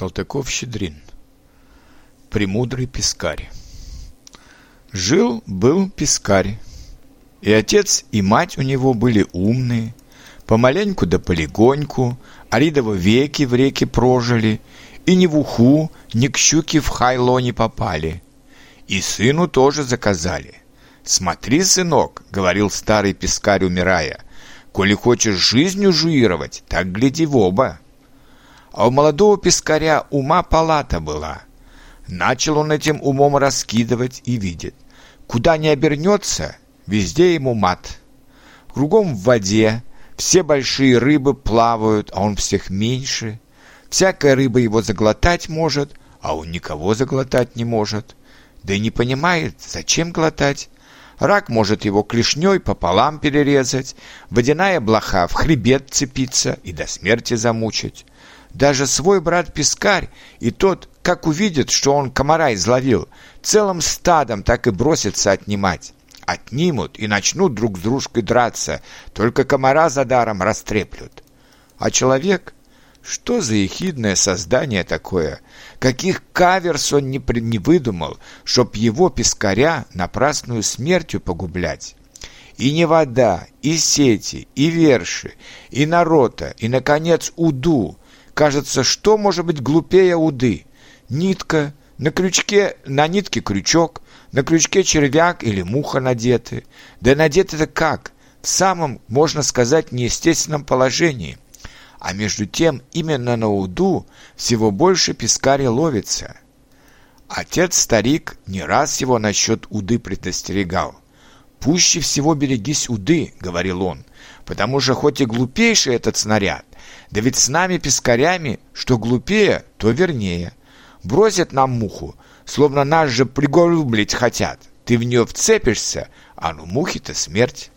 Салтыков-Щедрин Премудрый пескарь Жил-был пескарь, и отец, и мать у него были умные, помаленьку да полегоньку, аридово веки в реке прожили, и ни в уху, ни к щуке в хайло не попали. И сыну тоже заказали. «Смотри, сынок», — говорил старый пескарь, умирая, — «коли хочешь жизнью жуировать, так гляди в оба». А у молодого пескаря ума палата была. Начал он этим умом раскидывать и видит. Куда не обернется, везде ему мат. Кругом в воде, все большие рыбы плавают, а он всех меньше. Всякая рыба его заглотать может, а он никого заглотать не может. Да и не понимает, зачем глотать. Рак может его клешней пополам перерезать, водяная блоха в хребет цепиться и до смерти замучить. Даже свой брат-пескарь и тот, как увидит, что он комара изловил, целым стадом так и бросится отнимать. Отнимут и начнут друг с дружкой драться, только комара за даром растреплют. А человек... Что за ехидное создание такое? Каких каверс он не, при... не выдумал, чтоб его пескаря напрасную смертью погублять? И не вода, и сети, и верши, и народа, и, наконец, уду Кажется, что может быть глупее уды? Нитка, на крючке, на нитке крючок, на крючке червяк или муха надеты. Да надеты-то как? В самом, можно сказать, неестественном положении. А между тем именно на уду всего больше пескаря ловится. Отец-старик не раз его насчет уды предостерегал. «Пуще всего берегись уды», — говорил он, «потому что хоть и глупейший этот снаряд, да ведь с нами, пескарями, что глупее, то вернее. Бросят нам муху, словно нас же приголублить хотят. Ты в нее вцепишься, а ну мухи-то смерть.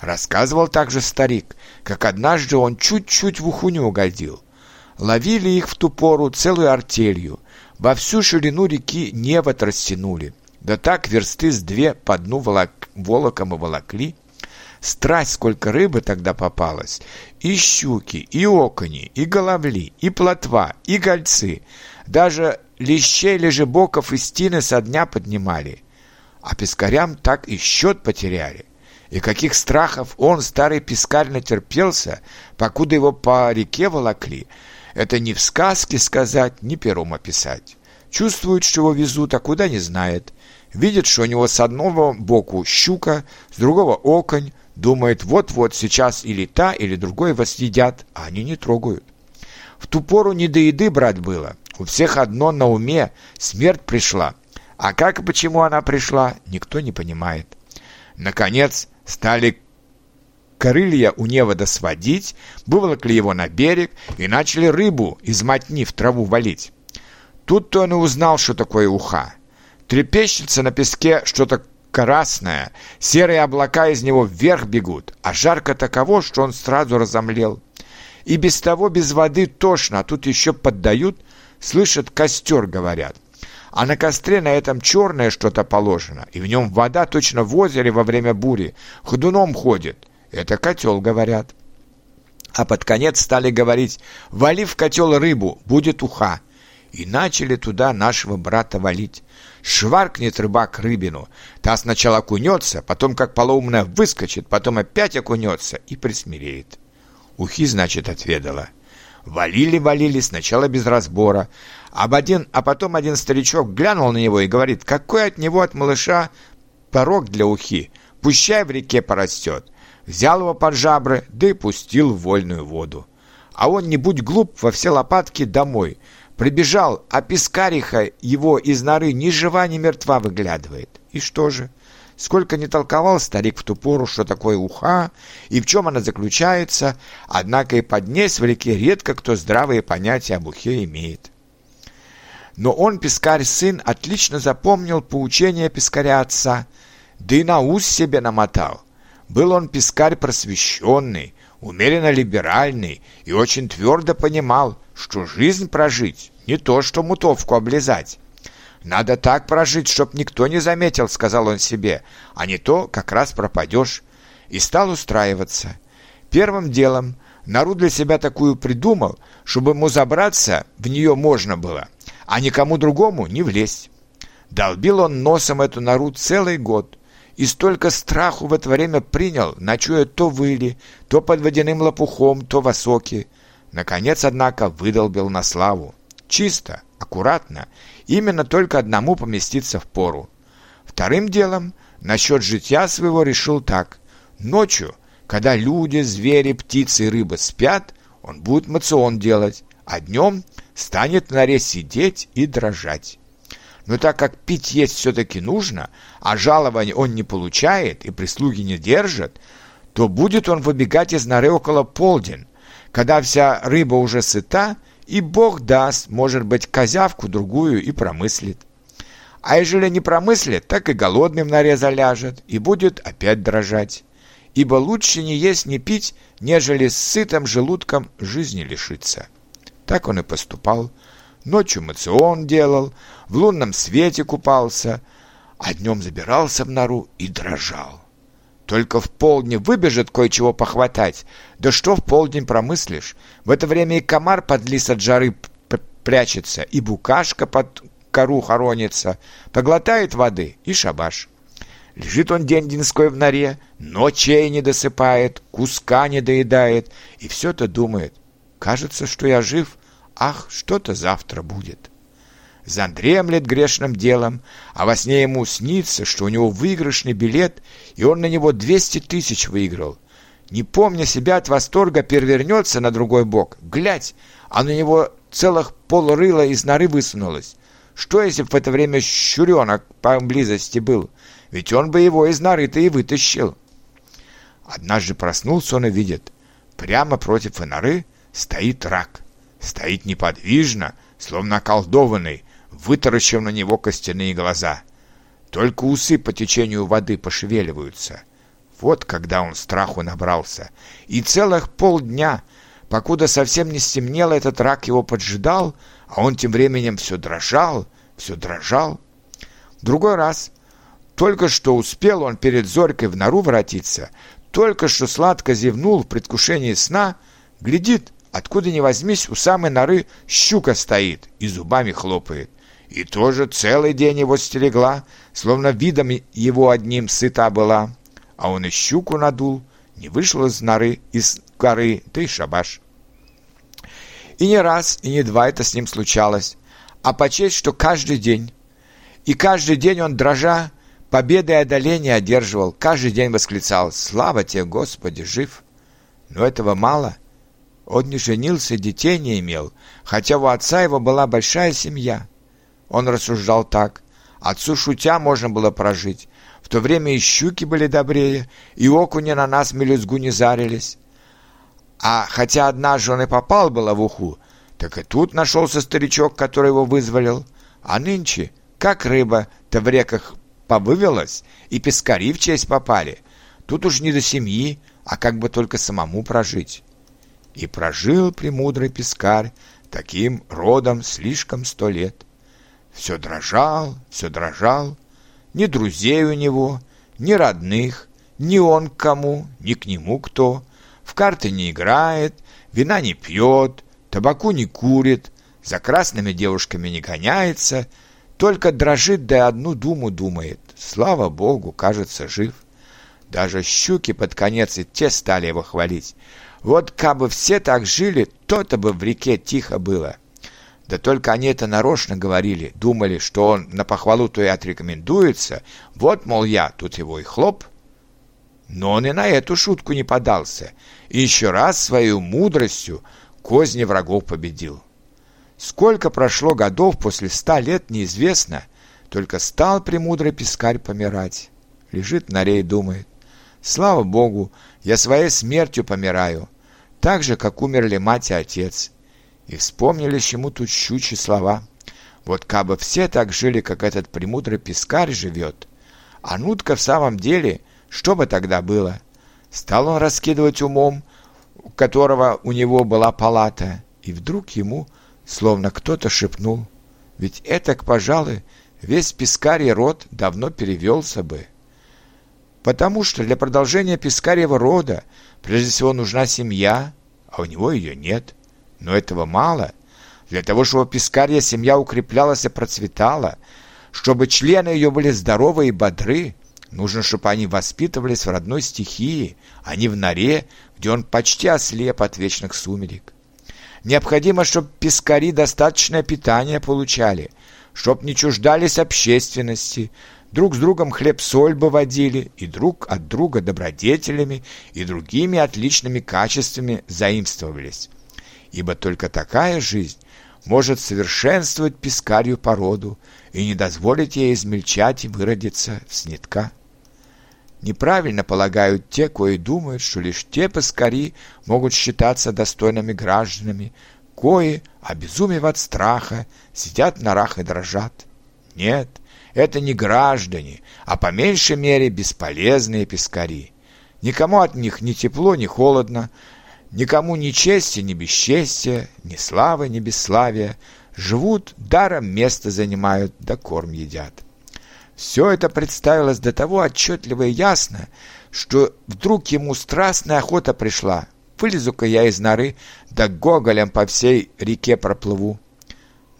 Рассказывал также старик, как однажды он чуть-чуть в уху не угодил. Ловили их в ту пору целую артелью. Во всю ширину реки невод растянули. Да так версты с две по дну волок, волоком и волокли, Страсть, сколько рыбы тогда попалось. И щуки, и окуни, и головли, и плотва, и гольцы. Даже лещей, лежебоков и стены со дня поднимали. А пескарям так и счет потеряли. И каких страхов он, старый пескарь, натерпелся, покуда его по реке волокли. Это ни в сказке сказать, ни пером описать. Чувствует, что его везут, а куда не знает. Видит, что у него с одного боку щука, с другого оконь, Думает, вот-вот сейчас или та, или другой вас едят, а они не трогают. В ту пору не до еды, брат, было. У всех одно на уме, смерть пришла. А как и почему она пришла, никто не понимает. Наконец, стали крылья у невода сводить, выволокли его на берег и начали рыбу из мотни в траву валить. Тут-то он и узнал, что такое уха. Трепещется на песке что-то красное, серые облака из него вверх бегут, а жарко таково, что он сразу разомлел. И без того без воды тошно, а тут еще поддают, слышат, костер, говорят. А на костре на этом черное что-то положено, и в нем вода точно в озере во время бури, ходуном ходит. Это котел, говорят. А под конец стали говорить, вали в котел рыбу, будет уха. И начали туда нашего брата валить. Шваркнет рыбак рыбину. Та сначала окунется, потом как полоумная выскочит, потом опять окунется и присмиреет. Ухи, значит, отведала. Валили-валили сначала без разбора. Об один, а потом один старичок глянул на него и говорит, какой от него, от малыша, порог для ухи. Пущай в реке порастет. Взял его под жабры, да и пустил в вольную воду. А он, не будь глуп, во все лопатки домой — Прибежал, а пескариха его из норы ни жива, ни мертва выглядывает. И что же? Сколько не толковал старик в ту пору, что такое уха и в чем она заключается, однако и под ней в реке редко кто здравые понятия об ухе имеет. Но он, пескарь-сын, отлично запомнил поучение пескаря отца, да и на ус себе намотал. Был он пескарь просвещенный, умеренно либеральный и очень твердо понимал, что жизнь прожить не то, что мутовку облизать. Надо так прожить, чтоб никто не заметил, сказал он себе, а не то как раз пропадешь. И стал устраиваться. Первым делом Нору для себя такую придумал, чтобы ему забраться в нее можно было, а никому другому не влезть. Долбил он носом эту нору целый год, и столько страху в это время принял, ночуя то выли, то под водяным лопухом, то в осоке. Наконец, однако, выдолбил на славу. Чисто, аккуратно, именно только одному поместиться в пору. Вторым делом, насчет житья своего решил так. Ночью – когда люди, звери, птицы и рыбы спят, он будет мацион делать, а днем станет на норе сидеть и дрожать. Но так как пить есть все-таки нужно, а жалования он не получает и прислуги не держит, то будет он выбегать из норы около полдень, когда вся рыба уже сыта, и Бог даст, может быть, козявку другую и промыслит. А ежели не промыслит, так и голодным в норе заляжет и будет опять дрожать ибо лучше не есть, не пить, нежели с сытым желудком жизни лишиться. Так он и поступал. Ночью мацион делал, в лунном свете купался, а днем забирался в нору и дрожал. Только в полдень выбежит кое-чего похватать. Да что в полдень промыслишь? В это время и комар под лис от жары прячется, и букашка под кору хоронится, поглотает воды и шабаш. Лежит он день-деньской в норе, ночей не досыпает, куска не доедает, и все-то думает. Кажется, что я жив, ах, что-то завтра будет. Зандремлет грешным делом, а во сне ему снится, что у него выигрышный билет, и он на него двести тысяч выиграл. Не помня себя от восторга, перевернется на другой бок. Глядь, а на него целых полрыла из норы высунулось. Что, если в это время щуренок поблизости был? ведь он бы его из норы-то и вытащил. Однажды проснулся он и видит, прямо против норы стоит рак. Стоит неподвижно, словно околдованный, вытаращив на него костяные глаза. Только усы по течению воды пошевеливаются. Вот когда он страху набрался. И целых полдня, покуда совсем не стемнело, этот рак его поджидал, а он тем временем все дрожал, все дрожал. Другой раз только что успел он перед зорькой в нору воротиться, только что сладко зевнул в предвкушении сна, глядит, откуда ни возьмись, у самой норы щука стоит и зубами хлопает. И тоже целый день его стерегла, словно видом его одним сыта была. А он и щуку надул, не вышел из норы, из горы, да шабаш. И не раз, и не два это с ним случалось, а почесть, что каждый день. И каждый день он, дрожа, Победы и одоления одерживал, каждый день восклицал «Слава тебе, Господи, жив!» Но этого мало. Он не женился, детей не имел, хотя у отца его была большая семья. Он рассуждал так. Отцу шутя можно было прожить. В то время и щуки были добрее, и окуни на нас мелюзгу не зарились. А хотя однажды он и попал было в уху, так и тут нашелся старичок, который его вызволил. А нынче, как рыба-то в реках повывелась, и пескари в честь попали. Тут уж не до семьи, а как бы только самому прожить. И прожил премудрый пескарь таким родом слишком сто лет. Все дрожал, все дрожал, ни друзей у него, ни родных, ни он к кому, ни к нему кто. В карты не играет, вина не пьет, табаку не курит, за красными девушками не гоняется — только дрожит да одну думу думает. Слава Богу, кажется, жив. Даже щуки под конец и те стали его хвалить. Вот кабы все так жили, то-то бы в реке тихо было. Да только они это нарочно говорили, думали, что он на похвалу-то и отрекомендуется. Вот, мол, я, тут его и хлоп. Но он и на эту шутку не подался, и еще раз своей мудростью козни врагов победил. Сколько прошло годов после ста лет, неизвестно. Только стал премудрый пескарь помирать. Лежит на и думает. Слава Богу, я своей смертью помираю. Так же, как умерли мать и отец. И вспомнились ему тут щучьи слова. Вот кабы все так жили, как этот премудрый пескарь живет. А нутка в самом деле, что бы тогда было? Стал он раскидывать умом, у которого у него была палата, и вдруг ему словно кто-то шепнул. Ведь этак, пожалуй, весь пескарий род давно перевелся бы. Потому что для продолжения пескарьего рода прежде всего нужна семья, а у него ее нет. Но этого мало. Для того, чтобы пескарья семья укреплялась и процветала, чтобы члены ее были здоровы и бодры, нужно, чтобы они воспитывались в родной стихии, а не в норе, где он почти ослеп от вечных сумерек. Необходимо, чтобы пескари достаточное питание получали, чтоб не чуждались общественности, друг с другом хлеб-соль бы водили, и друг от друга добродетелями и другими отличными качествами заимствовались. Ибо только такая жизнь может совершенствовать пескарью породу и не дозволить ей измельчать и выродиться в снитка. Неправильно полагают те, кои думают, что лишь те пескари могут считаться достойными гражданами, кои, обезумев от страха, сидят на рах и дрожат. Нет, это не граждане, а по меньшей мере бесполезные пескари. Никому от них ни тепло, ни холодно, никому ни чести, ни бесчестия, ни славы, ни бесславия. Живут, даром место занимают, да корм едят. Все это представилось до того отчетливо и ясно, что вдруг ему страстная охота пришла. Вылезу-ка я из норы, да гоголем по всей реке проплыву.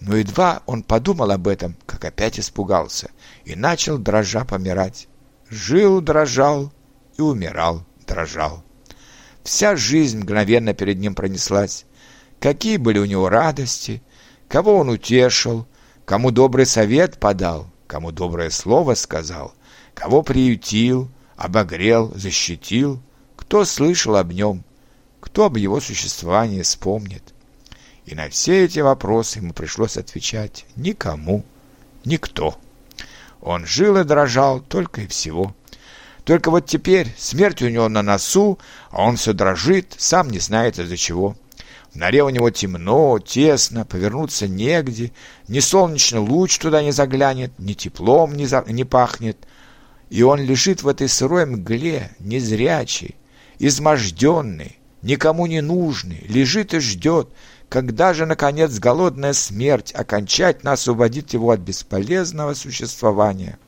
Но едва он подумал об этом, как опять испугался, и начал дрожа помирать. Жил, дрожал и умирал, дрожал. Вся жизнь мгновенно перед ним пронеслась. Какие были у него радости, кого он утешил, кому добрый совет подал, кому доброе слово сказал, кого приютил, обогрел, защитил, кто слышал об нем, кто об его существовании вспомнит. И на все эти вопросы ему пришлось отвечать никому, никто. Он жил и дрожал только и всего. Только вот теперь смерть у него на носу, а он все дрожит, сам не знает из-за чего. В норе у него темно, тесно, повернуться негде, ни солнечный луч туда не заглянет, ни теплом не, за... не пахнет. И он лежит в этой сырой мгле, незрячий, изможденный, никому не нужный, лежит и ждет, когда же, наконец, голодная смерть окончательно освободит его от бесполезного существования.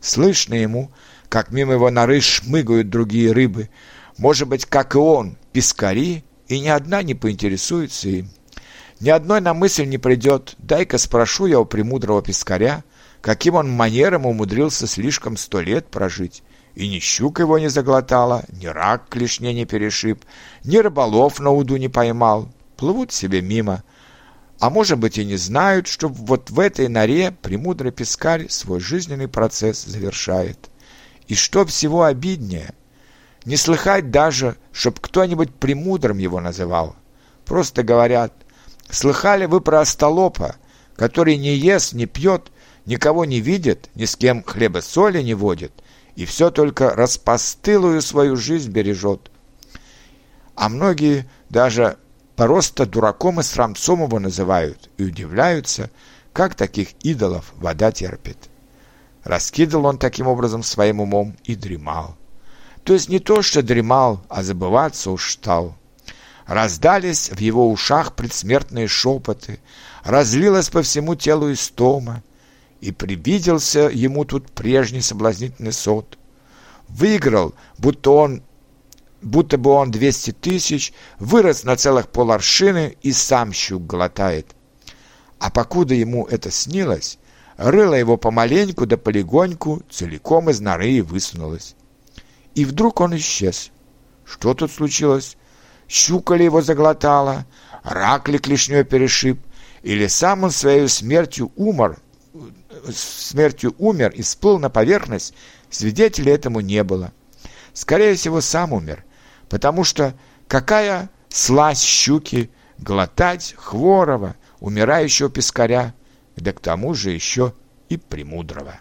Слышно ему, как мимо его норы шмыгают другие рыбы, может быть, как и он, пескари, и ни одна не поинтересуется им. Ни одной на мысль не придет, дай-ка спрошу я у премудрого пескаря, каким он манером умудрился слишком сто лет прожить. И ни щука его не заглотала, ни рак клешне не перешиб, ни рыболов на уду не поймал. Плывут себе мимо. А может быть и не знают, что вот в этой норе премудрый пескарь свой жизненный процесс завершает. И что всего обиднее, не слыхать даже, чтоб кто-нибудь премудрым его называл. Просто говорят, слыхали вы про остолопа, который не ест, не пьет, никого не видит, ни с кем хлеба соли не водит, и все только распостылую свою жизнь бережет. А многие даже просто дураком и срамцом его называют и удивляются, как таких идолов вода терпит. Раскидал он таким образом своим умом и дремал. То есть не то, что дремал, а забываться уж стал. Раздались в его ушах предсмертные шепоты, разлилась по всему телу истома, и привиделся ему тут прежний соблазнительный сот. Выиграл, будто он будто бы он двести тысяч, вырос на целых поларшины и сам щук глотает. А покуда ему это снилось, рыло его помаленьку да полегоньку целиком из норы и высунулось. И вдруг он исчез. Что тут случилось? Щука ли его заглотала? Рак ли клешней перешиб? Или сам он своей смертью умер, смертью умер и всплыл на поверхность? Свидетелей этому не было. Скорее всего, сам умер, потому что какая слазь щуки глотать хворого, умирающего пескаря, да к тому же еще и премудрого.